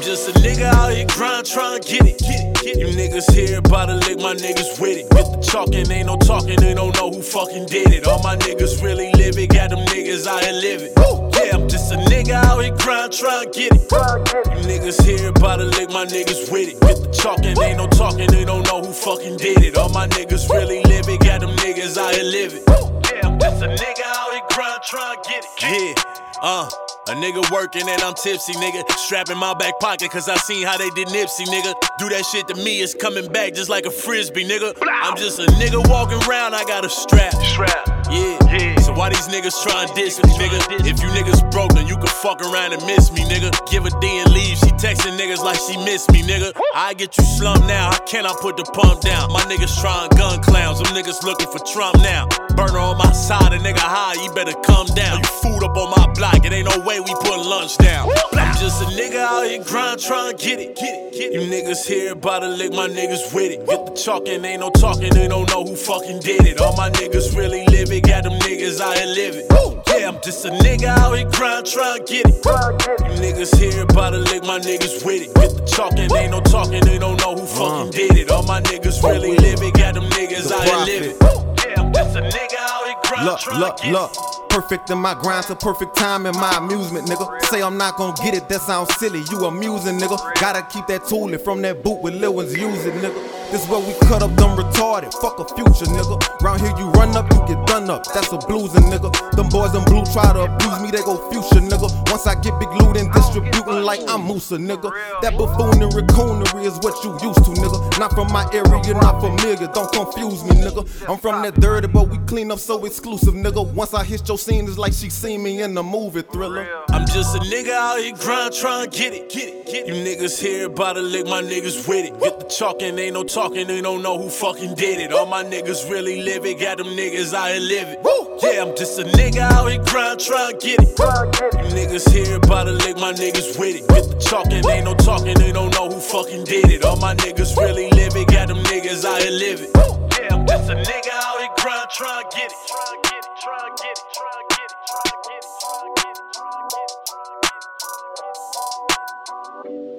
just a nigga out here grind, trying to get it. You niggas here about to lick my niggas with it. Get the chalking, ain't no talking, they don't know who fucking did it. All my niggas really live it, got them niggas out here living. Yeah, I'm just a nigga out here grind, trying to get it. Niggas here about to lick my niggas with it. Get the chalking, ain't no talking, they don't know who fucking did it. All my niggas really live it, got them niggas out here living. Yeah, I'm just a nigga out here grind, trying to get it. Yeah, uh. A nigga working and I'm tipsy, nigga. Strapping my back pocket, cause I seen how they did Nipsey, nigga. Do that shit to me, it's coming back just like a frisbee, nigga. I'm just a nigga walking around, I got a strap. Strap. Yeah. yeah. So why these niggas try and diss me, nigga? If you niggas broke, then you can fuck around and miss me, nigga. Give a D and leave. She texting niggas like she miss me, nigga. I get you slumped now. How can I put the pump down? My niggas trying gun clowns. Them niggas looking for Trump now. Burner on my side, a nigga high. You better come down. You food up on my block. It ain't no way we put lunch down. I'm just a nigga out here grind, trying to get it. Get it, get it. You niggas here about to lick my niggas with it. Get the chalking, ain't no talking. They don't know who fucking did it. All my niggas really live it. Got them niggas out here living. Yeah, I'm just a nigga out here grind, trying to get it. You niggas here about to lick my niggas with it. Get the talking, ain't no talking. They don't know who fucking uh. did it. All my niggas really live it. Got them niggas out here living. Yeah, I'm just a nigga out here grind, Look, look, look. Perfect in my grind to perfect time in my amusement, nigga. Say I'm not gonna get it, that sounds silly. You amusing, nigga. Gotta keep that tooling from that boot with Lil ones using, nigga. This where we cut up them retarded. Fuck a future, nigga. Round here you run up, you get done up. That's a bluesing, nigga. Them boys in blue try to abuse me, they go future, nigga. Once I get big loot and distributing like I'm Musa, nigga. That buffoonery, coonery is what you used to, nigga. Not from my area, not familiar. Don't confuse me, nigga. I'm from that dirty, but we clean up so exclusive, nigga. Once I hit your scene, it's like she seen me in the movie thriller. I'm just a nigga out here grind, trying to get it. Get it, get it. You niggas here about to lick my niggas with it. Get the chalking, ain't no talking, they don't know who fucking did it. All my niggas really live it, got them niggas out here living. Yeah, I'm just a nigga out here grind, trying to get it. You niggas here about to lick my niggas with it with it. Get the talking, ain't no talking, they don't know who fucking did it. All my niggas really living, got them niggas out here living. Yeah, I'm just a nigga out here grind, trying to. Try get get it, try get get it.